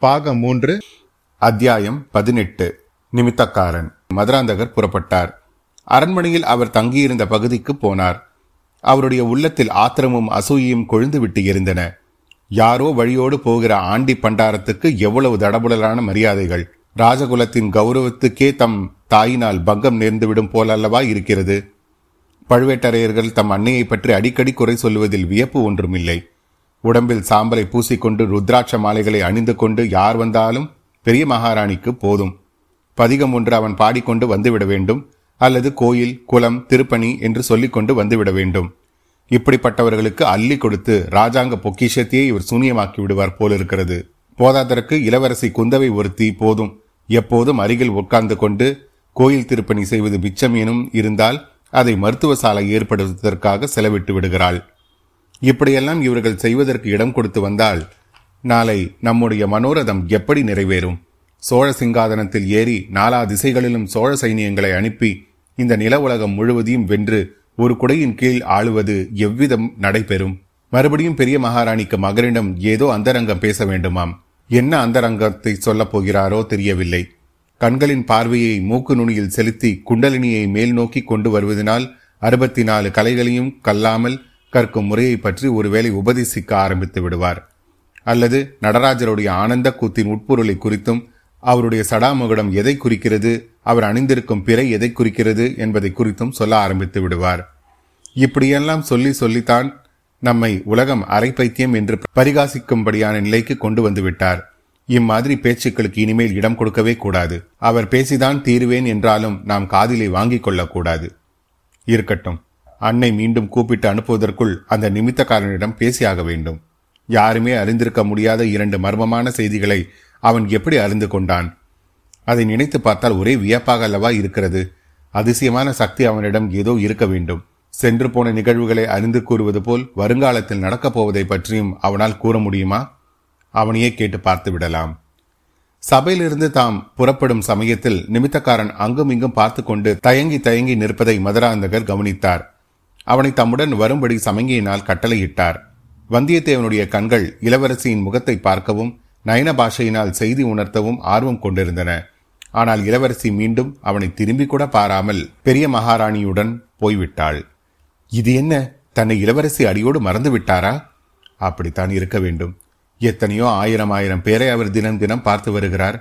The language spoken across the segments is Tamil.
பாகம் மூன்று அத்தியாயம் பதினெட்டு. நிமித்தக்காரன். மதுராந்தகர் புறப்பட்டார். அரண்மனையில் அவர் தங்கியிருந்த பகுதிக்கு போனார். அவருடைய உள்ளத்தில் ஆத்திரமும் அசூயும் கொழுந்துவிட்டு இருந்தன யாரோ வழியோடு போகிற ஆண்டி பண்டாரத்துக்கு எவ்வளவு தடபுடலான மரியாதைகள். ராஜகுலத்தின் கௌரவத்துக்கே தம் தாயினால் பங்கம் நேர்ந்துவிடும் போலல்லவா இருக்கிறது. பழுவேட்டரையர்கள் தம் அன்னையை பற்றி அடிக்கடி குறை சொல்வதில் வியப்பு ஒன்றுமில்லை. உடம்பில் சாம்பலை பூசிக்கொண்டு ருத்ராட்ச மாலைகளை அணிந்து கொண்டு யார் வந்தாலும் பெரிய மகாராணிக்கு போதும். பதிகம் ஒன்று அவன் பாடிக்கொண்டு வந்துவிட வேண்டும். அல்லது கோயில் குலம் திருப்பணி என்று சொல்லிக்கொண்டு வந்துவிட வேண்டும். இப்படிப்பட்டவர்களுக்கு அள்ளி கொடுத்து ராஜாங்க பொக்கிஷத்தையே இவர் சூனியமாக்கி விடுவார் போலிருக்கிறது. போதாதற்கு இளவரசி குந்தவை ஒருத்தி போதும். எப்போதும் அருகில் உட்கார்ந்து கொண்டு கோயில் திருப்பணி செய்வது மிச்சமேனும் இருந்தால் அதை மருத்துவ சாலை ஏற்படுத்துவதற்காக செலவிட்டு விடுகிறாள். இப்படியெல்லாம் இவர்கள் செய்வதற்கு இடம் கொடுத்து வந்தால் நாளை நம்முடைய மனோரதம் எப்படி நிறைவேறும்? சோழ சிங்காதனத்தில் ஏறி நாலா திசைகளிலும் சோழ சைனியங்களை அனுப்பி இந்த நில உலகம் முழுவதையும் வென்று ஒரு குடையின் கீழ் ஆளுவது எவ்விதம் நடைபெறும்? மறுபடியும் பெரிய மகாராணிக்கு மகனிடம் ஏதோ அந்தரங்கம் பேச வேண்டுமாம். என்ன அந்தரங்கத்தை சொல்லப் போகிறாரோ தெரியவில்லை. கண்களின் பார்வையை மூக்கு நுனியில் செலுத்தி குண்டலினியை மேல் நோக்கி கொண்டு வருவதனால் அறுபத்தி நாலு கலைகளையும் கல்லாமல் கற்கும் முறையை பற்றி ஒருவேளை உபதேசிக்க ஆரம்பித்து விடுவார். அல்லது நடராஜருடைய ஆனந்த கூத்தின் உட்பொருளை குறித்தும் அவருடைய சடாமுகடம் எதை குறிக்கிறது அவர் அணிந்திருக்கும் பிறை எதை குறிக்கிறது என்பதை குறித்தும் சொல்ல ஆரம்பித்து விடுவார். இப்படியெல்லாம் சொல்லி சொல்லித்தான் நம்மை உலகம் அரை பைத்தியம் என்று பரிகாசிக்கும்படியான நிலைக்கு கொண்டு வந்து விட்டார். இம்மாதிரி பேச்சுக்களுக்கு இனிமேல் இடம் கொடுக்கவே கூடாது. அவர் பேசிதான் தீருவேன் என்றாலும் நாம் காதிலை வாங்கிக் கொள்ளக்கூடாது இருக்கட்டும். அன்னை மீண்டும் கூப்பிட்டு அனுப்புவதற்குள் அந்த நிமித்தக்காரனிடம் பேசியாக வேண்டும். யாருமே அறிந்திருக்க முடியாத இரண்டு மர்மமான செய்திகளை அவன் எப்படி அறிந்து கொண்டான்? அதை நினைத்து பார்த்தால் ஒரே வியப்பாக அல்லவா இருக்கிறது? அதிசயமான சக்தி அவனிடம் ஏதோ இருக்க வேண்டும். சென்று போன நிகழ்வுகளை அறிந்து கூறுவது போல் வருங்காலத்தில் நடக்கப் போவதை பற்றியும் அவனால் கூற முடியுமா? அவனையே கேட்டு பார்த்து விடலாம். சபையிலிருந்து தாம் புறப்படும் சமயத்தில் நிமித்தக்காரன் அங்கும் இங்கும் பார்த்து கொண்டு தயங்கி தயங்கி நிற்பதை மதுராந்தகர் கவனித்தார். அவனை தம்முடன் வரும்படி சமங்கியினால் கட்டளையிட்டார். வந்தியத்தேவனுடைய கண்கள் இளவரசியின் முகத்தை பார்க்கவும் நயன பாஷையினால் செய்தி உணர்த்தவும் ஆர்வம் கொண்டிருந்தன. ஆனால் இளவரசி மீண்டும் அவனை திரும்பி கூட பாராமல் பெரிய மகாராணியுடன் போய்விட்டாள். இது என்ன? தன்னை இளவரசி அடியோடு மறந்து விட்டாரா? அப்படித்தான் இருக்க வேண்டும். எத்தனையோ ஆயிரம் ஆயிரம் பேரை அவர் தினம் தினம் பார்த்து வருகிறார்.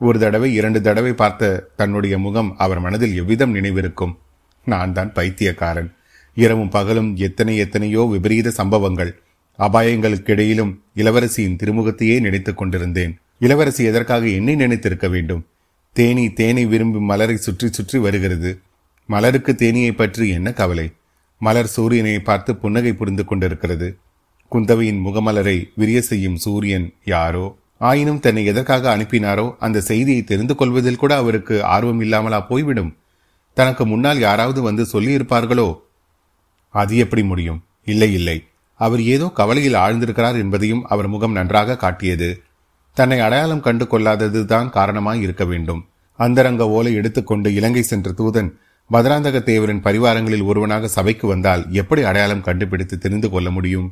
ஒரு தடவை இரண்டு தடவை பார்த்த தன்னுடைய முகம் அவர் மனதில் எவ்விதம் நினைவிருக்கும்? நான் தான் பைத்தியக்காரன். இரவும் பகலும் எத்தனை எத்தனையோ விபரீத சம்பவங்கள். அபாயங்களுக்கிடையிலும் இளவரசியின் திருமுகத்தையே நினைத்துக் கொண்டிருந்தேன். இளவரசி எதற்காக என்னை நினைத்திருக்க வேண்டும்? தேனி தேனை விரும்பி மலரை சுற்றி சுற்றி வருகிறது. மலருக்கு தேனியை பற்றி என்ன கவலை? மலர் சூரியனை பார்த்து புன்னகை புரிந்து கொண்டிருக்கிறது. குந்தவையின் முகமலரை விரிய செய்யும் சூரியன் யாரோ? ஆயினும் தன்னை எதற்காக அனுப்பினாரோ? அந்த செய்தியை தெரிந்து கொள்வதில் கூட அவருக்கு ஆர்வம் இல்லாமலா போய்விடும்? தனக்கு முன்னால் யாராவது வந்து சொல்லியிருப்பார்களோ? அது எப்படி முடியும்? இல்லை இல்லை. அவர் ஏதோ கவலையில் ஆழ்ந்திருக்கிறார் என்பதையும் அவர் முகம் நன்றாக காட்டியது. தன்னை அடையாளம் கண்டு கொள்ளாததுதான் காரணமாய் இருக்க வேண்டும். அந்தரங்க ஓலை எடுத்துக்கொண்டு இலங்கை சென்ற தூதன் மதுராந்தக தேவரின் பரிவாரங்களில் ஒருவனாக சபைக்கு வந்தால் எப்படி அடையாளம் கண்டுபிடித்து தெரிந்து கொள்ள முடியும்?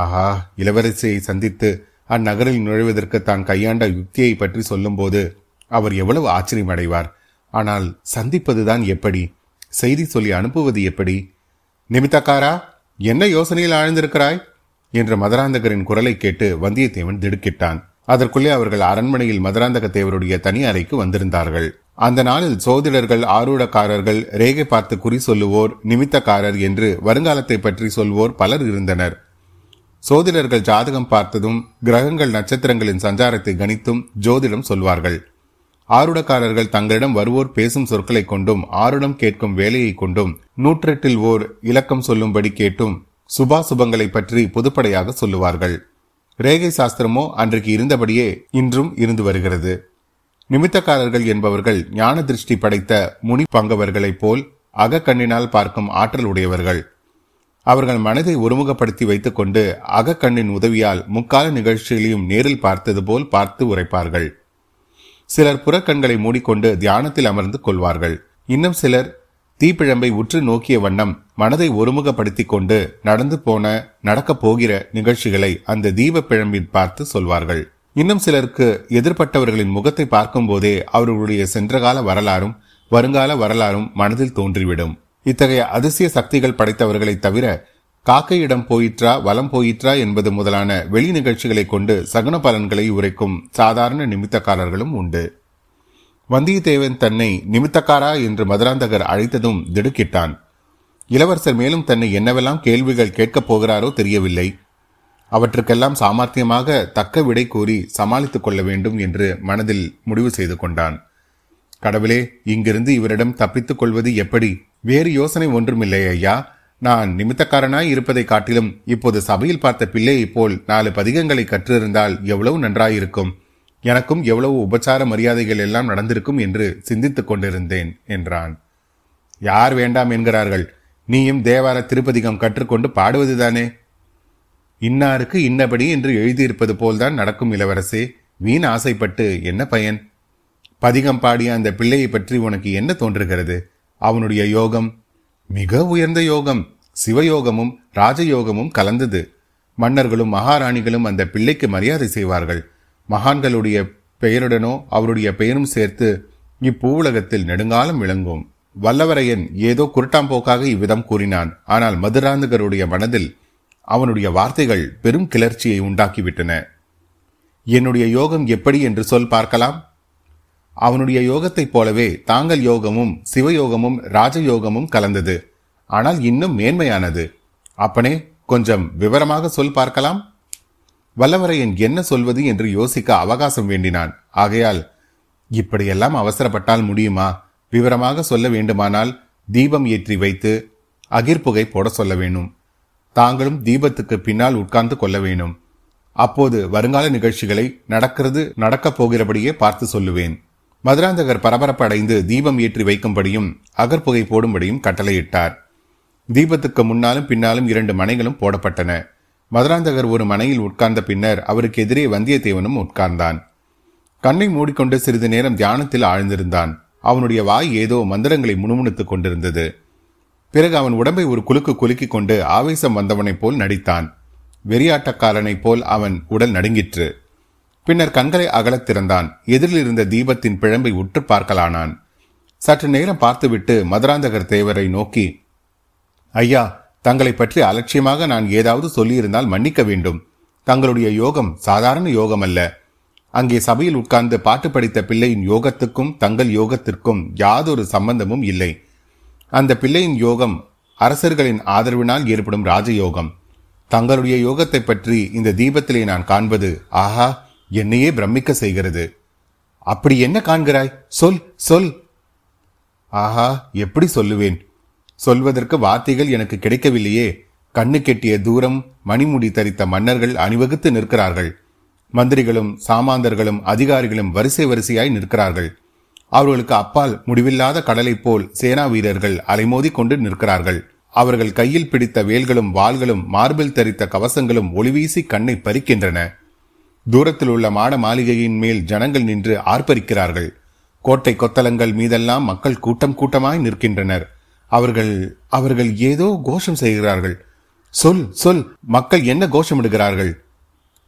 ஆஹா இளவரசியை சந்தித்து அந்நகரில் நுழைவதற்கு தான் கையாண்ட யுக்தியை பற்றி சொல்லும்போது அவர் எவ்வளவு ஆச்சரியம் அடைவார் ஆனால் சந்திப்பதுதான் எப்படி? செய்தி சொல்லி அனுப்புவது எப்படி? நிமித்தக்காரா என்ன யோசனையில் ஆழ்ந்திருக்கிறாய்? என்ற மதுராந்தகரின் குரலை கேட்டு வந்தியத்தேவன் திடுக்கிட்டான். அதற்குள்ளே அவர்கள் அரண்மனையில் மதுராந்தக தேவருடைய தனி அறைக்கு வந்திருந்தார்கள். அந்த நாளில் சோதிடர்கள் ஆரூடக்காரர்கள் ரேகை பார்த்து குறி சொல்லுவோர் நிமித்தக்காரர் என்று வருங்காலத்தை பற்றி சொல்வோர் பலர் இருந்தனர். சோதிடர்கள் ஜாதகம் பார்த்ததும் கிரகங்கள் நட்சத்திரங்களின் சஞ்சாரத்தை கணித்தும் ஜோதிடம் சொல்வார்கள். ஆருடக்காரர்கள் தங்களிடம் வருவோர் பேசும் சொற்களை கொண்டும் ஆருடம் கேட்கும் வேலையை கொண்டும் நூற்றெட்டில் ஓர் இலக்கம் சொல்லும்படி கேட்டும் சுபாசுபங்களை பற்றி பொதுப்படையாக சொல்லுவார்கள். ரேகை சாஸ்திரமோ அன்றைக்கு இருந்தபடியே இன்றும் இருந்து வருகிறது. நிமித்தக்காரர்கள் என்பவர்கள் ஞான திருஷ்டி படைத்த முனி பங்கவர்களைப் போல் அகக்கண்ணினால் பார்க்கும் ஆற்றல் உடையவர்கள். அவர்கள் மனதை ஒருமுகப்படுத்தி வைத்துக்கொண்டு அகக்கண்ணின் உதவியால் முக்கால நிகழ்ச்சிகளையும் நேரில் பார்த்தது போல் பார்த்து உரைப்பார்கள். சிலர் புறக்கண்களை மூடிக்கொண்டு தியானத்தில் அமர்ந்து கொள்வார்கள். இன்னும் சிலர் தீப்பிழம்பை உற்று நோக்கிய வண்ணம் மனதை ஒருமுகப்படுத்திக் கொண்டு நடந்து போன நடக்கப் போகிற நிகழ்ச்சிகளை அந்த தீப பிழம்பில் பார்த்து சொல்வார்கள். இன்னும் சிலருக்கு எதிர்பட்டவர்களின் முகத்தை பார்க்கும் போதே அவர்களுடைய சென்றகால வரலாறும் வருங்கால வரலாறும் மனதில் தோன்றிவிடும். இத்தகைய அதிசய சக்திகள் படைத்தவர்களை தவிர காக்கையிடம் போயிற்றா வலம் போயிற்றா என்பது முதலான வெளி நிகழ்ச்சிகளை கொண்டு சகுன பலன்களை உரைக்கும் சாதாரண நிமித்தக்காரர்களும் உண்டு. வந்தியத்தேவன் தன்னை நிமித்தக்காரா என்று மதுராந்தகர் அழைத்ததும் திடுக்கிட்டான். இளவரசர் மேலும் தன்னை என்னவெல்லாம் கேள்விகள் கேட்கப் போகிறாரோ தெரியவில்லை. அவற்றுக்கெல்லாம் சாமர்த்தியமாக தக்க விடை கூறி சமாளித்துக் கொள்ள வேண்டும் என்று மனதில் முடிவு செய்து கொண்டான். கடவுளே இங்கிருந்து இவரிடம் தப்பித்துக் கொள்வது எப்படி? வேறு யோசனை ஒன்றுமில்லை ஐயா. நான் நிமித்தக்காரனாய் இருப்பதை காட்டிலும் இப்போது சபையில் பார்த்த பிள்ளையைப் போல் நாலு பதிகங்களை கற்றிருந்தால் எவ்வளவு நன்றாயிருக்கும்? எனக்கும் எவ்வளவு உபச்சார மரியாதைகள் எல்லாம் நடந்திருக்கும் என்று சிந்தித்துக் கொண்டிருந்தேன் என்றான். யார் வேண்டாம் என்கிறார்கள்? நீயும் தேவார திருப்பதிகம் கற்றுக்கொண்டு பாடுவதுதானே? இன்னாருக்கு இன்னபடி என்று எழுதியிருப்பது போல்தான் நடக்கும் இளவரசே. வீண் ஆசைப்பட்டு என்ன பயன்? பதிகம் பாடிய அந்த பிள்ளையை பற்றி உனக்கு என்ன தோன்றுகிறது? அவனுடைய யோகம் மிக உயர்ந்த யோகம் சிவயோகமும் ராஜயோகமும் கலந்தது. மன்னர்களும் மகாராணிகளும் அந்த பிள்ளைக்கு மரியாதை செய்வார்கள். மகான்களுடைய பெயருடனோ அவருடைய பெயரும் சேர்த்து இப்பூவுலகத்தில் நெடுங்காலம் விளங்கும். வல்லவரையன் ஏதோ குருட்டாம்போக்காக இவ்விதம் கூறினான். ஆனால் மதுராந்தகருடைய மனதில் அவனுடைய வார்த்தைகள் பெரும் கிளர்ச்சியை உண்டாக்கிவிட்டன. என்னுடைய யோகம் எப்படி என்று சொல் பார்க்கலாம். அவனுடைய யோகத்தைப் போலவே தாங்கள் யோகமும் சிவயோகமும் ராஜயோகமும் கலந்தது. ஆனால் இன்னும் மேன்மையானது. அப்பனே கொஞ்சம் விவரமாக சொல் பார்க்கலாம். வல்லவரையன் என்ன சொல்வது என்று யோசிக்க அவகாசம் வேண்டினான். ஆகையால் இப்படியெல்லாம் அவசரப்பட்டால் முடியுமா? விவரமாக சொல்ல வேண்டுமானால் தீபம் ஏற்றி வைத்து அகிர்புகை போட சொல்ல வேணும். தாங்களும் தீபத்துக்கு பின்னால் உட்கார்ந்து கொள்ள வேணும். அப்போது வருங்கால நிகழ்ச்சிகளை நடக்கிறது நடக்கப் போகிறபடியே பார்த்து சொல்லுவேன். மதுராந்தகர் பரபரப்பு அடைந்து தீபம் ஏற்றி வைக்கும்படியும் அகற்புகை போடும்படியும் கட்டளையிட்டார். தீபத்துக்கு முன்னாலும் பின்னாலும் இரண்டு மனைகளும் போடப்பட்டன. மதுராந்தகர் ஒரு மனையில் உட்கார்ந்த பின்னர் அவருக்கு எதிரே வந்தியத்தேவனும் உட்கார்ந்தான். கண்ணை மூடிக்கொண்டு சிறிது நேரம் தியானத்தில் ஆழ்ந்திருந்தான். அவனுடைய வாய் ஏதோ மந்திரங்களை முணுமுணுத்துக் கொண்டிருந்தது. பிறகு அவன் உடம்பை ஒரு குலுக்கு குலுக்கிக் கொண்டு ஆவேசம் வந்தவனைப் போல் நடித்தான். வெறியாட்டக்காரனைப் போல் அவன் உடல் நடுங்கிற்று. பின்னர் கண்களை அகலத் திறந்தான். எதிரில் இருந்த தீபத்தின் பிழம்பை உற்று பார்க்கலானான். சற்று நேரம் பார்த்துவிட்டு மதுராந்தகர் தேவரை நோக்கி ஐயா தங்களை பற்றி அலட்சியமாக நான் ஏதாவது சொல்லியிருந்தால் மன்னிக்க வேண்டும். தங்களுடைய யோகம் சாதாரண யோகம் அல்ல அங்கே சபையில் உட்கார்ந்து பாட்டு படித்த பிள்ளையின் யோகத்துக்கும் தங்கள் யோகத்திற்கும் யாதொரு சம்பந்தமும் இல்லை. அந்த பிள்ளையின் யோகம் அரசர்களின் ஆதரவினால் ஏற்படும் ராஜயோகம். தங்களுடைய யோகத்தை பற்றி இந்த தீபத்திலே நான் காண்பது ஆஹா! என்னையே பிரமிக்க செய்கிறது. அப்படி என்ன காண்கிறாய்? சொல் சொல். ஆஹா எப்படி சொல்லுவேன்? சொல்வதற்கு வார்த்தைகள் எனக்கு கிடைக்கவில்லையே. கண்ணு கெட்டிய தூரம் மணிமுடி தரித்த மன்னர்கள் அணிவகுத்து நிற்கிறார்கள். மந்திரிகளும் சாமாந்தர்களும் அதிகாரிகளும் வரிசை வரிசையாய் நிற்கிறார்கள். அவர்களுக்கு அப்பால் முடிவில்லாத கடலை போல் சேனா வீரர்கள் அலைமோதி கொண்டு நிற்கிறார்கள். அவர்கள் கையில் பிடித்த வேல்களும் வாள்களும் மார்பில் தரித்த கவசங்களும் ஒளிவீசி கண்ணை பறிக்கின்றன. தூரத்தில் உள்ள மாட மாளிகையின் மேல் ஜனங்கள் நின்று ஆர்ப்பரிக்கிறார்கள். கோட்டை கொத்தலங்கள் மீதெல்லாம் மக்கள் கூட்டம் கூட்டமாய் நிற்கின்றனர். அவர்கள் அவர்கள் ஏதோ கோஷம் செய்கிறார்கள். சொல் சொல் மக்கள் என்ன கோஷமிடுகிறார்கள்?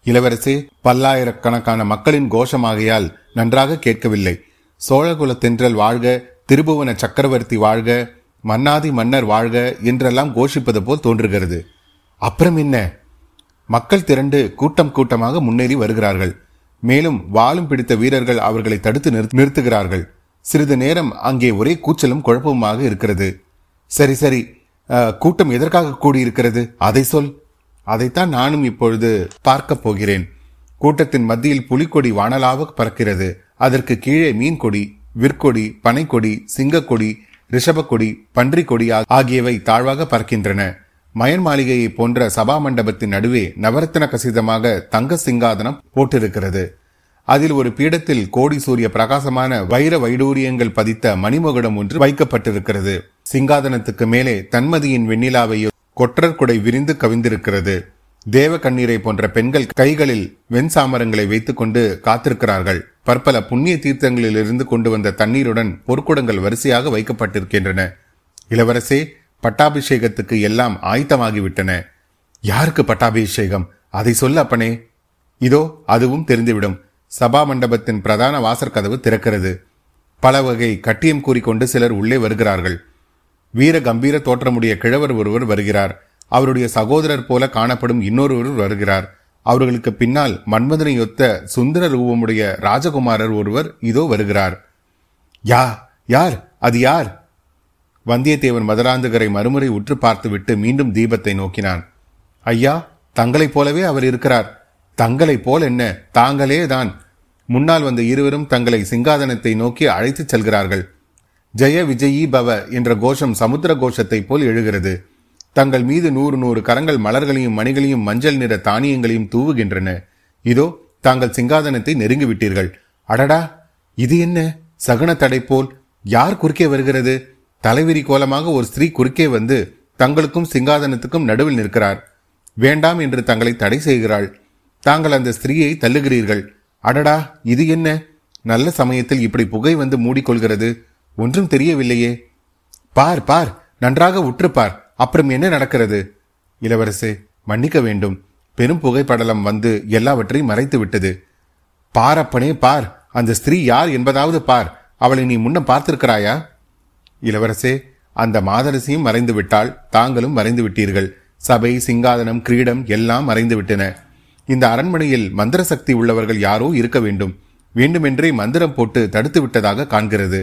இளவரசே பல்லாயிரக்கணக்கான மக்களின் கோஷமாகையால் நன்றாக கேட்கவில்லை. சோழகுல தென்றல் வாழ்க திருபுவன சக்கரவர்த்தி வாழ்க மன்னாதி மன்னர் வாழ்க என்றெல்லாம் கோஷிப்பது போல் தோன்றுகிறது. அப்புறம் என்ன? மக்கள் திரண்டு கூட்டம் கூட்டமாக முன்னேறி வருகிறார்கள். மேலும் வாளும் பிடித்த வீரர்கள் அவர்களை தடுத்து நிறுத்துகிறார்கள். சிறிது நேரம் அங்கே ஒரே கூச்சலும் குழப்பமுமாக இருக்கிறது. சரி சரி. கூட்டம் எதற்காக கூடியிருக்கிறது? அதை சொல். அதைத்தான் நானும் இப்பொழுது பார்க்க போகிறேன். கூட்டத்தின் மத்தியில் புலிக்கொடி வானலாக பறக்கிறது. அதற்கு கீழே மீன்கொடி விற்கொடி பனைக்கொடி சிங்கக்கொடி ரிஷபக்கொடி பன்றிக்கொடி ஆகியவை தாழ்வாக பறக்கின்றன. மயன் மாளிகையை போன்ற சபா மண்டபத்தின் நடுவே நவரத்தின கசிதமாக தங்க சிங்காதனம் போட்டிருக்கிறது. அதில் ஒரு பீடத்தில் கோடி சூரிய பிரகாசமான வைர வைடூரியங்கள் பதித்த மணிமகுடம் ஒன்று வைக்கப்பட்டிருக்கிறது. சிங்காதனத்துக்கு மேலே தன்மதியின் வெண்ணிலாவையோ கொற்றர் குடை விரிந்து கவிந்திருக்கிறது. தேவ கண்ணீரை போன்ற பெண்கள் கைகளில் வெண் சாமரங்களை வைத்துக் கொண்டு காத்திருக்கிறார்கள். பற்பல புண்ணிய தீர்த்தங்களில் இருந்து கொண்டு வந்த தண்ணீருடன் பொற்குடங்கள் வரிசையாக வைக்கப்பட்டிருக்கின்றன. இளவரசே பட்டாபிஷேகத்துக்கு எல்லாம் ஆயத்தமாகிவிட்டன. யாருக்கு பட்டாபிஷேகம்? அதை சொல்ல அப்பனே. இதோ அதுவும் தெரிந்துவிடும். சபா மண்டபத்தின் பிரதான வாசற்கதவு திறக்கிறது. பல வகை கட்டியம் கூறிக்கொண்டு சிலர் உள்ளே வருகிறார்கள். வீர கம்பீர தோற்றமுடைய கிழவர் ஒருவர் வருகிறார். அவருடைய சகோதரர் போல காணப்படும் இன்னொருவர் வருகிறார். அவர்களுக்கு பின்னால் மன்மதனையொத்த சுந்தர ரூபமுடைய ராஜகுமாரர் ஒருவர் இதோ வருகிறார். யா யார்? அது யார்? வந்தியத்தேவன் மதுராந்தகரை மறுமுறை உற்று பார்த்துவிட்டு மீண்டும் தீபத்தை நோக்கினான். ஐயா தங்களைப் போலவே அவர் இருக்கிறார். தங்களைப் போல் என்ன? தாங்களே தான் முன்னால் வந்த இருவரும் தங்களை சிங்காதனத்தை நோக்கி அழைத்துச் செல்கிறார்கள். ஜெய விஜயி பவ என்ற கோஷம் சமுத்திர கோஷத்தைப் போல் எழுகிறது. தங்கள் மீது நூறு நூறு கரங்கள் மலர்களையும் மணிகளையும் மஞ்சள் நிற தானியங்களையும் தூவுகின்றன. இதோ தாங்கள் சிங்காதனத்தை நெருங்கிவிட்டீர்கள். அடடா! இது என்ன? சகுன தடை போல் யார் குறுக்கே வருகிறது? தலைவிரி கோலமாக ஒரு ஸ்திரீ குறுக்கே வந்து தங்களுக்கும் சிங்காதனத்துக்கும் நடுவில் நிற்கிறார். வேண்டாம் என்று தங்களை தடை செய்கிறாள். தாங்கள் அந்த ஸ்திரீயை தள்ளுகிறீர்கள். அடடா இது என்ன? நல்ல சமயத்தில் இப்படி புகை வந்து மூடிக்கொள்கிறது. ஒன்றும் தெரியவில்லையே. பார் பார் நன்றாக உற்றுப்பார். அப்புறம் என்ன நடக்கிறது? இளவரசே மன்னிக்க வேண்டும். பெரும் புகைப்படலம் வந்து எல்லாவற்றையும் மறைத்து விட்டது. பாரப்பனே பார் அந்த ஸ்திரீ யார் என்பதாவது பார். அவளை நீ முன்ன பார்த்திருக்கிறாயா? இளவரசே அந்த மாதரசியும் மறைந்து விட்டால் தாங்களும் மறைந்து விட்டீர்கள் சபை சிங்காதனம் கிரீடம் எல்லாம் மறைந்து விட்டன இந்த அரண்மனையில் மந்திர சக்தி உள்ளவர்கள் யாரோ இருக்க வேண்டும். வேண்டுமென்றே மந்திரம் போட்டு தடுத்து விட்டதாக காண்கிறது.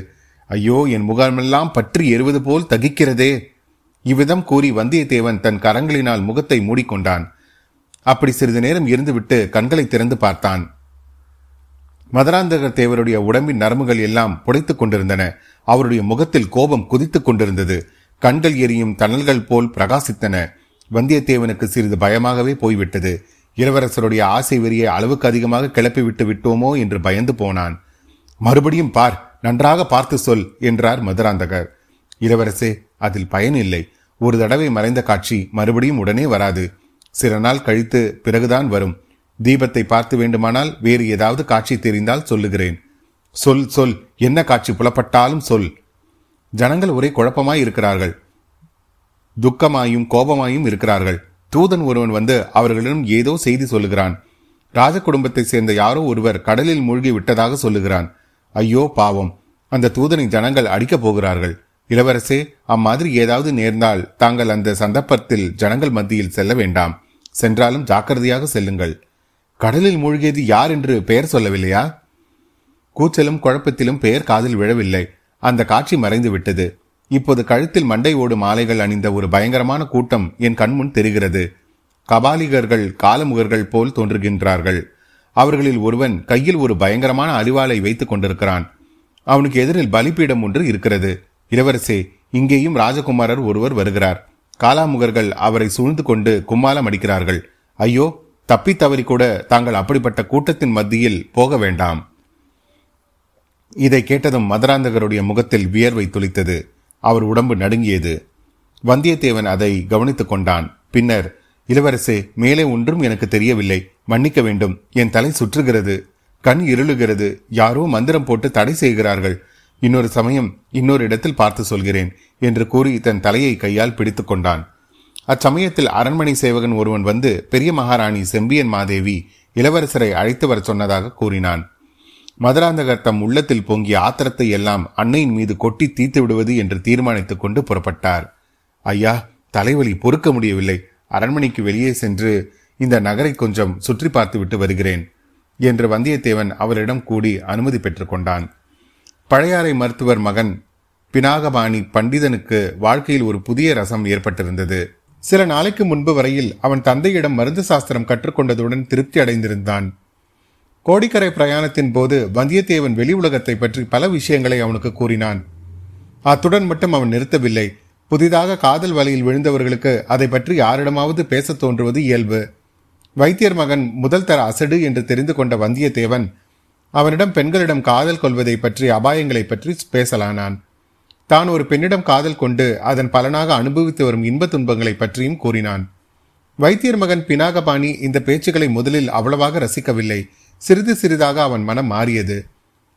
ஐயோ என் முகமெல்லாம் பற்றி எறுவது போல் தகிக்கிறதே. இவ்விதம் கூறி வந்தியத்தேவன் தன் கரங்களினால் முகத்தை மூடிக்கொண்டான். அப்படி சிறிது நேரம் இருந்துவிட்டு கண்களை திறந்து பார்த்தான். மதுராந்தகர் தேவருடைய உடம்பின் நரம்புகள் எல்லாம் புடைத்துக் கொண்டிருந்தன. அவருடைய முகத்தில் கோபம் குதித்துக் கொண்டிருந்தது. கண்கள் எரியும் தணல்கள் போல் பிரகாசித்தன. வந்தியத்தேவனுக்கு சிறிது பயமாகவே போய்விட்டது. இளவரசருடைய ஆசை வெறியை அளவுக்கு அதிகமாக கிளப்பி விட்டு விட்டோமோ என்று பயந்து போனான். மறுபடியும் பார் நன்றாக பார்த்து சொல் என்றார் மதுராந்தகர். இளவரசே அதில் பயனில்லை ஒரு தடவை மறைந்த காட்சி மறுபடியும் உடனே வராது. சில நாள் கழித்து பிறகுதான் வரும். தீபத்தை பார்த்து வேண்டுமானால் வேறு ஏதாவது காட்சி தெரிந்தால் சொல்லுகிறேன். சொல் சொல். என்ன காட்சி புலப்பட்டாலும் சொல். ஜனங்கள் ஒரே குழப்பமாய் இருக்கிறார்கள். துக்கமாயும் கோபமாயும் இருக்கிறார்கள். தூதன் ஒருவன் வந்து அவர்களிடம் ஏதோ செய்தி சொல்லுகிறான். ராஜ குடும்பத்தை சேர்ந்த யாரோ ஒருவர் கடலில் மூழ்கி விட்டதாக சொல்லுகிறான். ஐயோ பாவம். அந்த தூதனை ஜனங்கள் அடிக்கப் போகிறார்கள். இளவரசே அம்மாதிரி ஏதாவது நேர்ந்தால் தாங்கள் அந்த சந்தர்ப்பத்தில் ஜனங்கள் மத்தியில் செல்ல வேண்டாம். சென்றாலும் ஜாக்கிரதையாக செல்லுங்கள். கடலில் மூழ்கியது யார் என்று பெயர் சொல்லவில்லையா? கூச்சலும் குழப்பத்திலும் பெயர் காதில் விழவில்லை. அந்த காட்சி மறைந்து விட்டது. இப்போது கழுத்தில் மண்டை ஓடு மாலைகள் அணிந்த ஒரு பயங்கரமான கூட்டம் என் கண்முன் தெரிகிறது. கபாலிகர்கள் காலமுகர்கள் போல் தோன்றுகின்றார்கள். அவர்களில் ஒருவன் கையில் ஒரு பயங்கரமான அறிவாளை வைத்துக் கொண்டிருக்கிறான். அவனுக்கு எதிரில் பலிப்பீடம் ஒன்று இருக்கிறது. இளவரசே இங்கேயும் ராஜகுமாரர் ஒருவர் வருகிறார். காலாமுகர்கள் அவரை சூழ்ந்து கொண்டு கும்மாலம் அடிக்கிறார்கள். ஐயோ தப்பி தவறி கூட தாங்கள் அப்படிப்பட்ட கூட்டத்தின் மத்தியில் போக வேண்டாம். இதை கேட்டதும் மதுராந்தகருடைய முகத்தில் வியர்வை துளித்தது. அவர் உடம்பு நடுங்கியது. வந்தியத்தேவன் அதை கவனித்துக் கொண்டான். பின்னர் இளவரசே மேலே ஒன்றும் எனக்கு தெரியவில்லை. மன்னிக்க வேண்டும். என் தலை சுற்றுகிறது. கண் இருளுகிறது. யாரோ மந்திரம் போட்டு தடை செய்கிறார்கள். இன்னொரு சமயம் இன்னொரு இடத்தில் பார்த்து சொல்கிறேன் என்று கூறி தன் தலையை கையால் பிடித்துக் கொண்டான். அச்சமயத்தில் அரண்மனை சேவகன் ஒருவன் வந்து பெரிய மகாராணி செம்பியன் மாதேவி இளவரசரை அழைத்து வர சொன்னதாக கூறினான். மதுராந்தகர் தம் உள்ளத்தில் பொங்கிய ஆத்திரத்தை எல்லாம் அன்னையின் மீது கொட்டி தீத்து விடுவது என்று தீர்மானித்துக் கொண்டு புறப்பட்டார். ஐயா தலைவலி பொறுக்க முடியவில்லை. அரண்மனைக்கு வெளியே சென்று இந்த நகரை கொஞ்சம் சுற்றி பார்த்துவிட்டு வருகிறேன் என்று வந்தியத்தேவன் அவரிடம் கூடி அனுமதி பெற்றுக்கொண்டான் பழையாறை மருத்துவர் மகன் பினாகபாணி பண்டிதனுக்கு வாழ்க்கையில் ஒரு புதிய ரசம் ஏற்பட்டிருந்தது. சில நாளைக்கு முன்பு வரையில் அவன் தந்தையிடம் மருந்து சாஸ்திரம் கற்றுக்கொண்டதுடன் திருப்தி அடைந்திருந்தான். கோடிக்கரை பிரயாணத்தின் போது வந்தியத்தேவன் வெளி உலகத்தை பற்றி பல விஷயங்களை அவனுக்கு கூறினான். அத்துடன் மட்டும் அவன் நிறுத்தவில்லை. புதிதாக காதல் வலையில் விழுந்தவர்களுக்கு அதை பற்றி யாரிடமாவது பேசத் தோன்றுவது இயல்பு. வைத்தியர் மகன் முதல் தர அசடு என்று தெரிந்து கொண்ட வந்தியத்தேவன் அவனிடம் பெண்களிடம் காதல் கொள்வதை பற்றி அபாயங்களை பற்றி பேசலானான். தான் ஒரு பெண்ணிடம் காதல் கொண்டு அதன் பலனாக அனுபவித்து வரும் இன்ப துன்பங்களை பற்றியும் கூறினான். வைத்தியர் மகன் பினாகபாணி இந்த பேச்சுக்களை முதலில் அவ்வளவாக ரசிக்கவில்லை. சிறிது சிறிதாக அவன் மனம் மாறியது.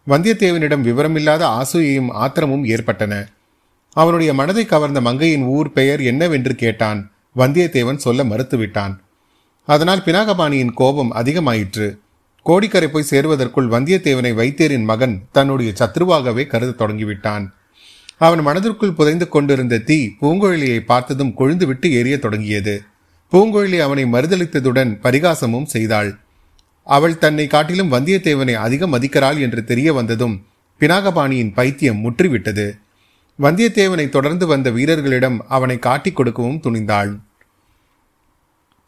வந்தியத்தேவனிடம் விவரமில்லாத ஆசூயையும் ஆத்திரமும் ஏற்பட்டன. அவனுடைய மனதை கவர்ந்த மங்கையின் ஊர் பெயர் என்னவென்று கேட்டான். வந்தியத்தேவன் சொல்ல மறுத்துவிட்டான். அதனால் பினாகபாணியின் கோபம் அதிகமாயிற்று. கோடிக்கரை போய் சேருவதற்குள் வந்தியத்தேவனை வைத்தியரின் மகன் தன்னுடைய சத்ருவாகவே கருத தொடங்கிவிட்டான். அவன் மனதிற்குள் புதைந்து கொண்டிருந்த தீ பூங்கோழியை பார்த்ததும் கொழுந்துவிட்டு எரிய தொடங்கியது. பூங்கோழி அவனை மறுதளித்ததுடன் பரிகாசமும் செய்தாள். அவள் தன்னை காட்டிலும் வந்தியத்தேவனை அதிகம் மதிக்கிறாள் என்று தெரிய வந்ததும் பினாகபாணியின் பைத்தியம் முற்றிவிட்டது. வந்தியத்தேவனை தொடர்ந்து வந்த வீரர்களிடம் அவனை காட்டிக் கொடுக்கவும் துணிந்தாள்.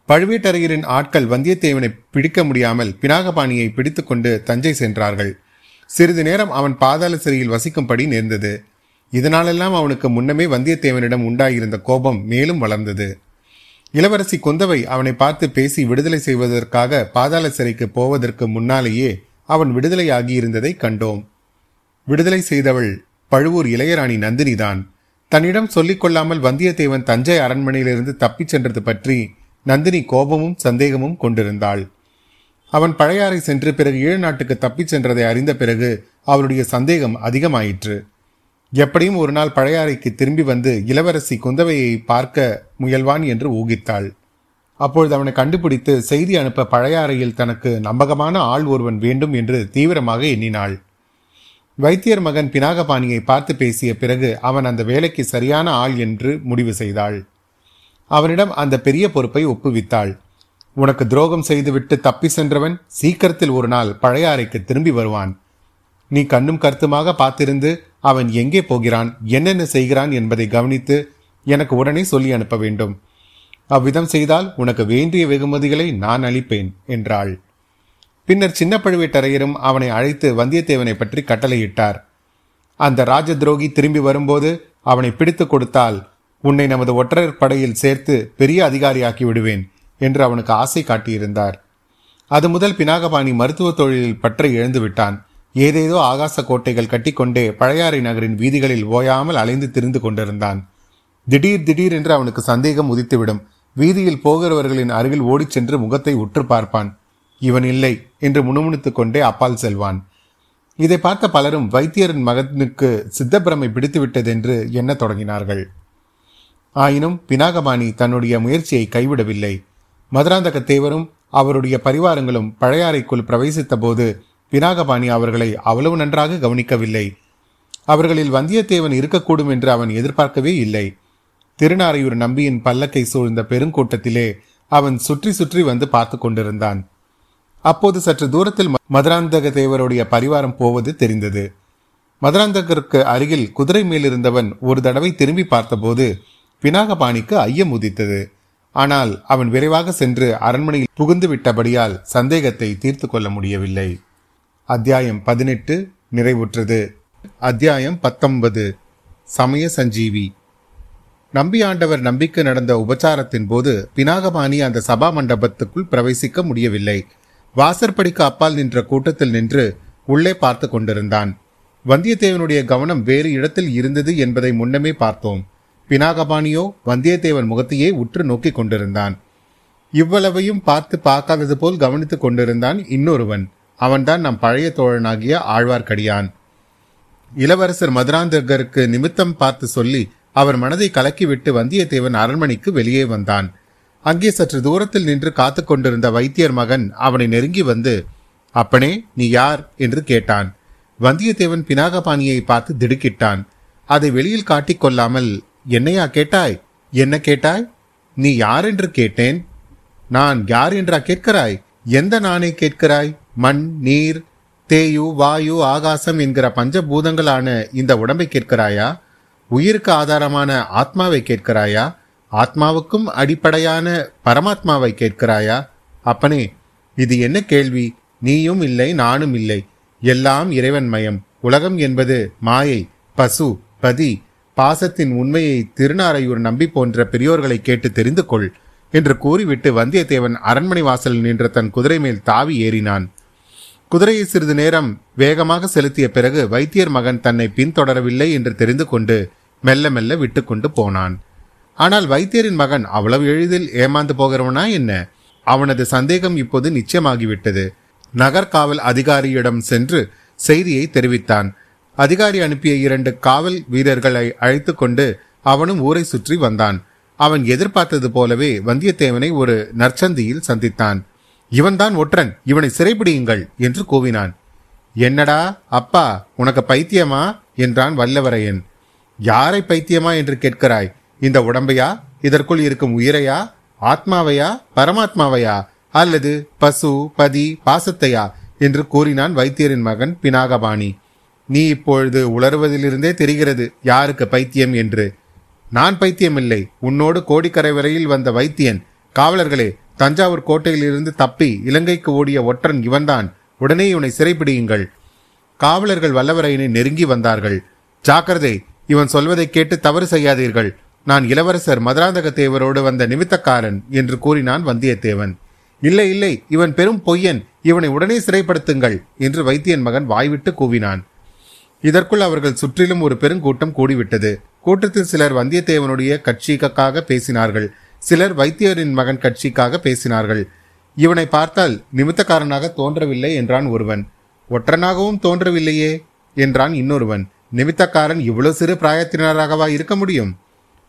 பழுவேட்டரையரின் ஆட்கள் வந்தியத்தேவனை பிடிக்க முடியாமல் பினாகபாணியை பிடித்துக்கொண்டு தஞ்சை சென்றார்கள். சிறிது நேரம் அவன் பாதாள சிறையில் வசிக்கும்படி நேர்ந்தது. இதனாலெல்லாம் அவனுக்கு முன்னமே வந்தியத்தேவனிடம் உண்டாயிருந்த கோபம் மேலும் வளர்ந்தது. இளவரசி குந்தவை அவனை பார்த்து பேசி விடுதலை செய்வதற்காக பாதாள சிறைக்கு போவதற்கு முன்னாலேயே அவன் விடுதலையாகியிருந்ததை கண்டோம். விடுதலை செய்தவள் பழுவூர் இளையராணி நந்தினிதான். தன்னிடம் சொல்லிக்கொள்ளாமல் வந்தியத்தேவன் தஞ்சை அரண்மனையிலிருந்து தப்பிச் சென்றது பற்றி நந்தினி கோபமும் சந்தேகமும் கொண்டிருந்தாள். அவன் பழையாறை சென்று பிறகு ஈழ நாட்டுக்கு தப்பிச் சென்றதை அறிந்த பிறகு அவருடைய சந்தேகம் அதிகமாயிற்று. எப்படியும் ஒரு நாள் பழையாறைக்கு திரும்பி வந்து இளவரசி குந்தவையை பார்க்க முயல்வான் என்று ஊகித்தாள். அப்பொழுது அவனை கண்டுபிடித்து செய்தி அனுப்ப பழையாறையில் தனக்கு நம்பகமான ஆள் ஒருவன் வேண்டும் என்று தீவிரமாக எண்ணினாள். வைத்தியர் மகன் பினாகபாணியை பார்த்து பேசிய பிறகு அவன் அந்த வேலைக்கு சரியான ஆள் என்று முடிவு செய்தாள். அவனிடம் அந்த பெரிய பொறுப்பை ஒப்புவித்தாள். உனக்கு துரோகம் செய்துவிட்டு தப்பி சென்றவன் சீக்கிரத்தில் ஒரு நாள் பழையாறைக்கு திரும்பி வருவான். நீ கண்ணும் கருத்துமாக பார்த்திருந்து அவன் எங்கே போகிறான் என்னென்ன செய்கிறான் என்பதை கவனித்து எனக்கு உடனே சொல்லி அனுப்ப வேண்டும். அவ்விதம் செய்தால் உனக்கு வேண்டிய வெகுமதிகளை நான் அளிப்பேன் என்றாள். பின்னர் சின்ன பழுவேட்டரையரும் அவனை அழைத்து வந்தியத்தேவனை பற்றி கட்டளையிட்டார். அந்த ராஜ துரோகி திரும்பி வரும்போது அவனை பிடித்து கொடுத்தால் உன்னை நமது ஒற்றர் படையில் சேர்த்து பெரிய அதிகாரியாக்கி விடுவேன் என்று அவனுக்கு ஆசை காட்டியிருந்தார். அது முதல் பினாகபாணி மருத்துவ தொழிலில் பற்றை எழுந்துவிட்டான் ஏதேதோ ஆகாச கோட்டைகள் கட்டிக்கொண்டே பழையாறை நகரின் வீதிகளில் ஓயாமல் அலைந்து திரிந்து கொண்டிருந்தான். திடீர் திடீர் என்று அவனுக்கு சந்தேகம் உதித்துவிடும். வீதியில் போகிறவர்களின் அருகில் ஓடிச் சென்று முகத்தை உற்று பார்ப்பான். இவன் இல்லை என்று முணுமுணுத்துக் கொண்டே அப்பால் செல்வான். இதை பார்த்த பலரும் வைத்தியரின் மகனுக்கு சித்தப்பிரமை பிடித்துவிட்டது என்று எண்ணத் தொடங்கினார்கள். ஆயினும் பினாகபாணி தன்னுடைய முயற்சியை கைவிடவில்லை. மதுராந்தக தேவரும் அவருடைய பரிவாரங்களும் பழையாறைக்குள் பிரவேசித்த போது பினாகபாணி அவர்களை அவ்வளவு நன்றாக கவனிக்கவில்லை. அவர்களில் வந்தியத்தேவன் இருக்கக்கூடும் என்று அவன் எதிர்பார்க்கவே இல்லை. திருநாரையூர் நம்பியின் பல்லக்கை சூழ்ந்த பெருங்கூட்டத்திலே அவன் சுற்றி சுற்றி வந்து பார்த்து கொண்டிருந்தான். அப்போது சற்று தூரத்தில் மதுராந்தக தேவருடைய பரிவாரம் போவது தெரிந்தது. மதுராந்தகருக்கு அருகில் குதிரை மேலிருந்தவன் ஒரு தடவை திரும்பி பார்த்தபோது பினாகபாணிக்கு ஐயம் உதித்தது. ஆனால் அவன் விரைவாக சென்று அரண்மனையில் புகுந்து விட்டபடியால் சந்தேகத்தை தீர்த்து கொள்ள முடியவில்லை. அத்தியாயம் பதினெட்டு நிறைவுற்றது. அத்தியாயம் பத்தொன்பது. சமய சஞ்சீவி. நம்பி ஆண்டவர் நம்பிக்கை நடந்த உபச்சாரத்தின் போது பினாகபாணி அந்த சபா மண்டபத்துக்குள் பிரவேசிக்க முடியவில்லை. வாசற்படிக்கு அப்பால் நின்ற கூட்டத்தில் நின்று உள்ளே பார்த்து கொண்டிருந்தான். வந்தியத்தேவனுடைய கவனம் வேறு இடத்தில் இருந்தது என்பதை முன்னமே பார்த்தோம். பினாகபாணியோ வந்தியத்தேவன் முகத்தையே உற்று நோக்கி கொண்டிருந்தான். இவ்வளவையும் பார்த்து பார்க்காதது போல் கவனித்துக் கொண்டிருந்தான் இன்னொருவன். அவன்தான் நம் பழைய தோழனாகிய ஆழ்வார்க்கடியான். இளவரசர் மதுராந்தகருக்கு நிமித்தம் பார்த்து சொல்லி அவர் மனதை கலக்கிவிட்டு வந்தியத்தேவன் அரண்மனைக்கு வெளியே வந்தான். அங்கே சற்று தூரத்தில் நின்று காத்து கொண்டிருந்த வைத்தியர் மகன் அவனை நெருங்கி வந்து அப்பனே நீ யார்? என்று கேட்டான். வந்தியத்தேவன் பினாகபாணியை பார்த்து திடுக்கிட்டான். அதை வெளியில் காட்டிக் கொள்ளாமல் என்னையா கேட்டாய்? என்ன கேட்டாய்? நீ யார் என்று கேட்டேன். நான் யார் என்றா கேட்கிறாய்? எந்த நானே கேட்கிறாய்? மண் நீர் தேயு வாயு ஆகாசம் என்கிற பஞ்சபூதங்களான இந்த உடம்பை கேட்கிறாயா? உயிருக்கு ஆதாரமான ஆத்மாவை கேட்கிறாயா? ஆத்மாவுக்கும் அடிப்படையான பரமாத்மாவை கேட்கிறாயா? அப்பனே இது என்ன கேள்வி? நீயும் இல்லை நானும் இல்லை. எல்லாம் இறைவன் மயம் உலகம் என்பது மாயை பசு பதி பாசத்தின் உண்மையை திருநாரையூர் நம்பி போன்ற பெரியோர்களை கேட்டு தெரிந்து கொள் என்று கூறிவிட்டு வந்தியத்தேவன் அரண்மனை வாசலில் நின்ற தன் குதிரை மேல் தாவி ஏறினான். குதிரையை சிறிது நேரம் வேகமாக செலுத்திய பிறகு வைத்தியர் மகன் தன்னை பின்தொடரவில்லை என்று தெரிந்து கொண்டு மெல்ல மெல்ல விட்டுக்கொண்டு போனான். ஆனால் வைத்தியரின் மகன் அவ்வளவு எளிதில் ஏமாந்து போகிறவனா என்ன? அவனது சந்தேகம் இப்போது நிச்சயமாகிவிட்டது. நகர்காவல் அதிகாரியிடம் சென்று செய்தியை தெரிவித்தான். அதிகாரி அனுப்பிய இரண்டு காவல் வீரர்களை அழைத்து கொண்டு அவனும் ஊரை சுற்றி வந்தான். அவன் எதிர்பார்த்தது போலவே வந்தியத்தேவனை ஒரு நற்சந்தியில் சந்தித்தான். இவன்தான் ஒற்றன் இவனை சிறைபிடியுங்கள் என்று கூவினான். என்னடா அப்பா உனக்கு பைத்தியமா? என்றான் வல்லவரையன். யாரை பைத்தியமா என்று கேட்கிறாய்? இந்த உடம்பையா? இதற்குள் இருக்கும் உயிரையா? ஆத்மாவையா? பரமாத்மாவையா? அல்லது பசு பதி பாசத்தையா? என்று கூறினான் வைத்தியரின் மகன் பினாகபாணி. நீ இப்பொழுது உளறுவதிலிருந்தே தெரிகிறது யாருக்கு பைத்தியம் என்று. நான் பைத்தியமில்லை. உன்னோடு கோடிக்கரை வரையில் வந்த வைத்தியன். காவலர்களே தஞ்சாவூர் கோட்டையிலிருந்து தப்பி இலங்கைக்கு ஓடிய ஒற்றன் இவன்தான். உடனே இவனை சிறைப்பிடியுங்கள் காவலர்கள் வல்லவரையனை நெருங்கி வந்தார்கள். ஜாக்கிரதை இவன் சொல்வதை கேட்டு தவறு செய்யாதீர்கள். நான் இளவரசர் மதுராந்தக தேவரோடு வந்த நிமித்தக்காரன் என்று கூறினான் வந்தியத்தேவன். இல்லை இல்லை இவன் பெரும் பொய்யன். இவனை உடனே சிறைப்படுத்துங்கள் என்று வைத்தியன் மகன் வாய்விட்டு கூவினான். இதற்குள் அவர்கள் சுற்றிலும் ஒரு பெருங்கூட்டம் கூடிவிட்டது. கூட்டத்தில் சிலர் வந்தியத்தேவனுடைய கட்சிக்காக பேசினார்கள். சிலர் வைத்தியரின் மகன் கட்சிக்காக பேசினார்கள். இவனை பார்த்தால் நிமித்தக்காரனாக தோன்றவில்லை என்றான் ஒருவன். ஒற்றனாகவும் தோன்றவில்லையே என்றான் இன்னொருவன். நிமித்தக்காரன் இவ்வளவு சிறு பிராயத்தினராகவா இருக்க முடியும்?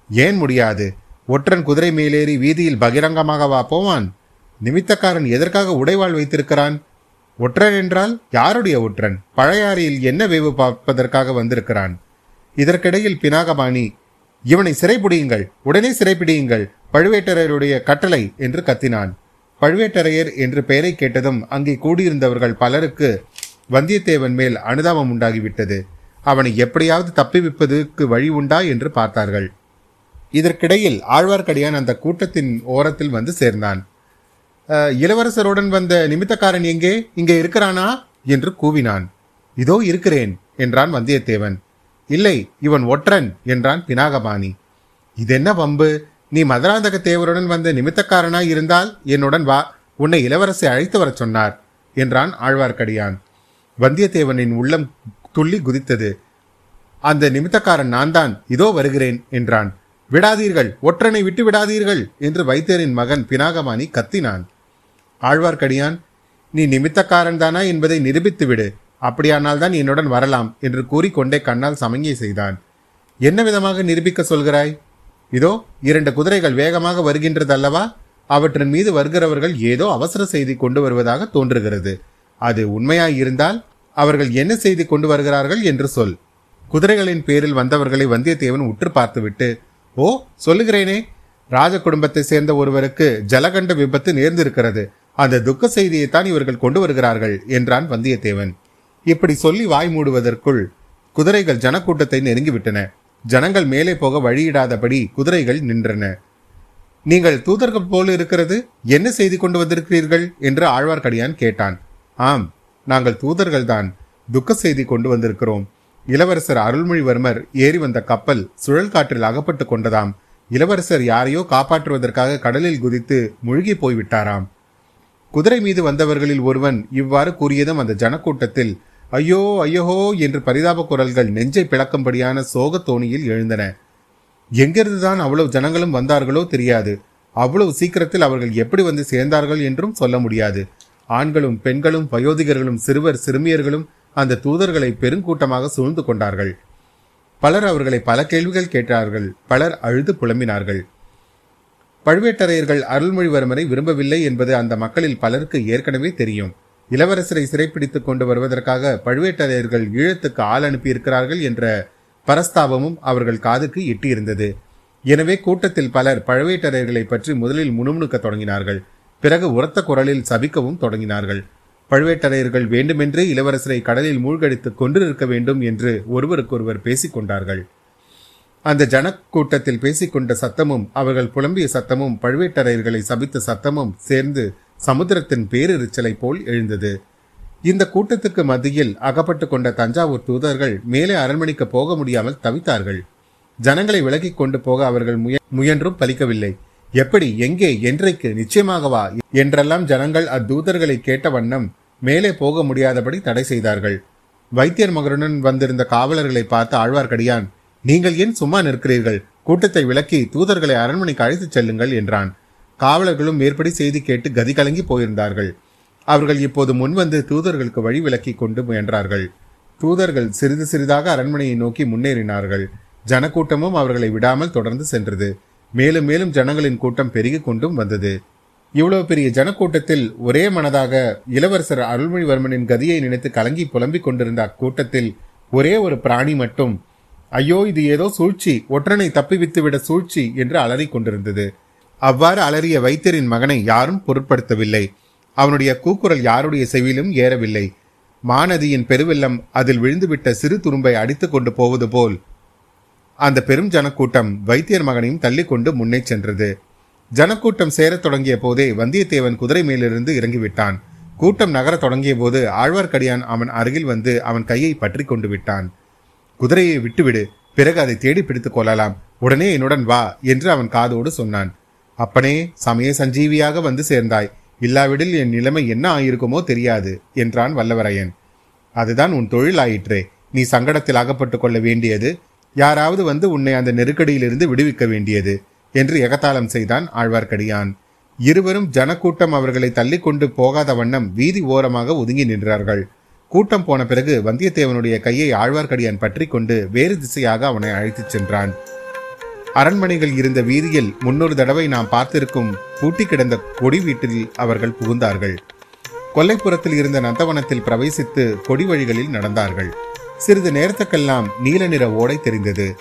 ஏன் முடியாது? ஒற்றன் குதிரை மேலேறி வீதியில் பகிரங்கமாகவா போவான்? நிமித்தக்காரன் எதற்காக உடைவாள் வைத்திருக்கிறான்? ஒற்றன் என்றால் யாருடைய ஒற்றன்? பழையாறையில் என்ன வேவு பார்ப்பதற்காக வந்திருக்கிறான்? இதற்கிடையில் பினாகபாணி இவனை சிறைபிடியுங்கள். உடனே சிறைப்பிடியுங்கள் பழுவேட்டரையருடைய கட்டளை என்று கத்தினான். பழுவேட்டரையர் என்று பெயரை கேட்டதும் அங்கே கூடியிருந்தவர்கள் பலருக்கு வந்தியத்தேவன் மேல் அனுதாபம் உண்டாகிவிட்டது. அவனை எப்படியாவது தப்பிவிப்பதற்கு வழி உண்டா என்று பார்த்தார்கள். இதற்கிடையில் ஆழ்வார்க்கடியான் அந்த கூட்டத்தின் ஓரத்தில் வந்து சேர்ந்தான். இளவரசருடன் வந்த நிமித்தக்காரன் எங்கே? இங்கே இருக்கிறானா? என்று கூவினான். இதோ இருக்கிறேன் என்றான் வந்தியத்தேவன். இல்லை இவன் ஒற்றன் என்றான் பினாகபாணி. இதென்ன வம்பு? நீ மதுராந்தக தேவருடன் வந்த நிமித்தக்காரனாய் இருந்தால் என்னுடன் வா உன்னை இளவரசை அழைத்து வரச் சொன்னார் என்றான் ஆழ்வார்க்கடியான். வந்தியத்தேவனின் உள்ளம் துள்ளி குதித்தது. அந்த நிமித்தக்காரன் நான் தான் இதோ வருகிறேன் என்றான். விடாதீர்கள் ஒற்றனை விட்டு விடாதீர்கள் என்று வைத்தியரின் மகன் பினாகமானி கத்தினான். ஆழ்வார்க்கடியான் நீ நிமித்தக்காரன் தானா என்பதை நிரூபித்து விடு. அப்படியானால் தான் என்னுடன் வரலாம் என்று கூறிக்கொண்டே கண்ணால் சமங்கை செய்தான். என்ன விதமாக நிரூபிக்க சொல்கிறாய்? இதோ இரண்டு குதிரைகள் வேகமாக வருகின்றதல்லவா? அவற்றின் மீது வருகிறவர்கள் ஏதோ அவசர செய்தி கொண்டு வருவதாக தோன்றுகிறது. அது உண்மையாயிருந்தால் அவர்கள் என்ன செய்தி கொண்டு வருகிறார்கள் என்று சொல். குதிரைகளின் பேரில் வந்தவர்களை வந்தியத்தேவன் உற்று பார்த்துவிட்டு ஓ சொல்லுகிறேனே! ராஜ குடும்பத்தை சேர்ந்த ஒருவருக்கு ஜலகண்ட விபத்து நேர்ந்திருக்கிறது. அந்த துக்க செய்தியைத்தான் இவர்கள் கொண்டு வருகிறார்கள் என்றான் வந்தியத்தேவன். இப்படி சொல்லி வாய் மூடுவதற்குள் குதிரைகள் ஜனக்கூட்டத்தை நெருங்கிவிட்டன. ஜனங்கள் மேலே போக வழியிடாதபடி குதிரைகள் நின்றன. நீங்கள் தூதர்கள் போல் இருக்கிறது என்ன செய்தி கொண்டு வந்திருக்கிறீர்கள்? என்று ஆழ்வார்க்கடியான் கேட்டான். ஆம் நாங்கள் தூதர்கள்தான் துக்க செய்தி கொண்டு வந்திருக்கிறோம். இளவரசர் அருள்மொழிவர்மர் ஏறி வந்த கப்பல் சுழல் காற்றில் அகப்பட்டு கொண்டதாம். இளவரசர் யாரையோ காப்பாற்றுவதற்காக கடலில் குதித்து முழுகி போய்விட்டாராம். குதிரை மீது வந்தவர்களில் ஒருவன் இவ்வாறு கூறியதும் அந்த ஜனக்கூட்டத்தில் ஐயோ ஐயோஹோ என்று பரிதாப குரல்கள் நெஞ்சை பிளக்கும்படியான சோக தோணியில் எழுந்தன. எங்கிருந்துதான் அவ்வளவு ஜனங்களும் வந்தார்களோ தெரியாது. அவ்வளவு சீக்கிரத்தில் அவர்கள் எப்படி வந்து சேர்ந்தார்கள் என்றும் சொல்ல முடியாது. ஆண்களும் பெண்களும் வயோதிகர்களும் சிறுவர் சிறுமியர்களும் அந்த தூதர்களை பெருங்கூட்டமாக சூழ்ந்து கொண்டார்கள். பலர் அவர்களை பல கேள்விகள் கேட்டார்கள். பலர் அழுது புலம்பினார்கள். பழுவேட்டரையர்கள் அருள்மொழிவர்மரை விரும்பவில்லை என்பது அந்த மக்களில் பலருக்கு ஏற்கனவே தெரியும். இளவரசரை சிறைப்பிடித்துக் கொண்டு வருவதற்காக பழுவேட்டரையர்கள் ஈழத்துக்கு ஆள் அனுப்பியிருக்கிறார்கள் என்ற பரஸ்தாபமும் அவர்கள் காதுக்கு எட்டியிருந்தது. எனவே கூட்டத்தில் பலர் பழுவேட்டரையர்களை பற்றி முதலில் முணுமுணுக்க தொடங்கினார்கள். பிறகு உரத்த குரலில் சபிக்கவும் தொடங்கினார்கள். பழுவேட்டரையர்கள் வேண்டுமென்றே இளவரசரை கடலில் மூழ்கடித்து கொண்டிருக்க வேண்டும் என்று ஒருவருக்கொருவர் பேசிக்கொண்டார்கள் அந்த ஜனக்கூட்டத்தில் பேசிக்கொண்ட சத்தமும் அவர்கள் புலம்பிய சத்தமும் பழுவேட்டரையர்களை சபித்த சத்தமும் சேர்ந்து சமுத்திரத்தின் பேரிரைச்சலை போல் எழுந்தது. இந்த கூட்டத்துக்கு மத்தியில் அகப்பட்டு கொண்ட தஞ்சாவூர் தூதர்கள் மேலே அரண்மனைக்கு போக முடியாமல் தவித்தார்கள். ஜனங்களை விலகிக் கொண்டு போக அவர்கள் முயன்றும் பலிக்கவில்லை. எப்படி எங்கே என்றைக்கு நிச்சயமாகவா என்றெல்லாம் ஜனங்கள் அத்தூதர்களை கேட்ட வண்ணம் மேலே போக முடியாதபடி தடை செய்தார்கள். வைத்தியர் மகனுடன் வந்திருந்த காவலர்களை பார்த்து ஆழ்வார்க்கடியான் நீங்கள் ஏன் சும்மா நிற்கிறீர்கள்? கூட்டத்தை விலக்கி தூதர்களை அரண்மனைக்கு அழைத்துச் செல்லுங்கள் என்றான். காவலர்களும் மேற்படி செய்தி கேட்டு கதி கலங்கி போயிருந்தார்கள். அவர்கள் இப்போது முன்வந்து தூதர்களுக்கு வழி விலக்கி கொண்டு முயன்றார்கள். தூதர்கள் சிறிது சிறிதாக அரண்மனையை நோக்கி முன்னேறினார்கள். ஜனக்கூட்டமும் அவர்களை விடாமல் தொடர்ந்து சென்றது. மேலும் மேலும் ஜனங்களின் கூட்டம் பெருகி கொண்டும் வந்தது. இவ்வளவு பெரிய ஜனக்கூட்டத்தில் ஒரே மனதாக இளவரசர் அருள்மொழிவர்மனின் கதியை நினைத்து கலங்கி புலம்பிக் கொண்டிருந்த அக்கூட்டத்தில் ஒரே ஒரு பிராணி மட்டும். ஐயோ இது ஏதோ சூழ்ச்சி. ஒற்றனை தப்பிவித்துவிட சூழ்ச்சி என்று அலறிக் கொண்டிருந்தது. அவ்வாறு அலறிய வைத்தியரின் மகனை யாரும் பொருட்படுத்தவில்லை. அவனுடைய கூக்குரல் யாருடைய செவியிலும் ஏறவில்லை. மாநதியின் பெருவெல்லம் அதில் விழுந்துவிட்ட சிறு துரும்பை அடித்து கொண்டு போவது போல். அந்த பெரும் ஜனக்கூட்டம் வைத்தியர் மகனையும் தள்ளிக்கொண்டு முன்னே சென்றது. ஜனக்கூட்டம் சேரத் தொடங்கிய போதே வந்தியத்தேவன் குதிரை மேலிருந்து இறங்கிவிட்டான். கூட்டம் நகரத் தொடங்கிய போது ஆழ்வார்க்கடியான் அவன் அருகில் வந்து அவன் கையை பற்றி கொண்டு விட்டான். குதிரையை விட்டுவிடு பிறகு அதை தேடி பிடித்துக் கொள்ளலாம். உடனே என்னுடன் வா என்று அவன் காதோடு சொன்னான். அப்பனே சமய சஞ்சீவியாக வந்து சேர்ந்தாய். இல்லாவிடில் என் நிலைமை என்ன ஆயிருக்குமோ தெரியாது என்றான் வல்லவரையன். அதுதான் உன் தொழில் ஆயிற்றே நீ சங்கடத்தில் அகப்பட்டு கொள்ள வேண்டியது யாராவது வந்து உன்னை அந்த நெருக்கடியிலிருந்து விடுவிக்க வேண்டியது என்று எகத்தாளம் செய்தான் ஆழ்வார்க்கடியான். இருவரும் ஜனக்கூட்டம் அவர்களை தள்ளிக்கொண்டு போகாத வண்ணம் வீதி ஓரமாக ஒதுங்கி நின்றார்கள். கூட்டம் போன பிறகு வந்தியத்தேவனுடைய கையை ஆழ்வார்க்கடியான் பற்றி கொண்டு வேறு திசையாக அவனை அழைத்துச் சென்றான். அரண்மனைகள் இருந்த வீதியில் முன்னொரு தடவை நாம் பார்த்திருக்கும் பூட்டி கிடந்த கொடி வீட்டில் அவர்கள் புகுந்தார்கள். கொல்லைப்புறத்தில் இருந்த நந்தவனத்தில் பிரவேசித்து கொடி வழிகளில் நடந்தார்கள். சிறிது நேரத்துக்கெல்லாம் நீல நிற ஓடை தெரிந்தது.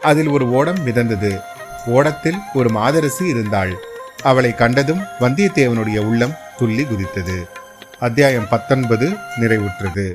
அதில் ஒரு ஓடம் மிதந்தது. ஓடத்தில் ஒரு மாதரசி இருந்தாள். அவளை கண்டதும் வந்தியத்தேவனுடைய உள்ளம் துள்ளி குதித்தது. அத்தியாயம் பத்தொன்பது நிறைவுற்றது.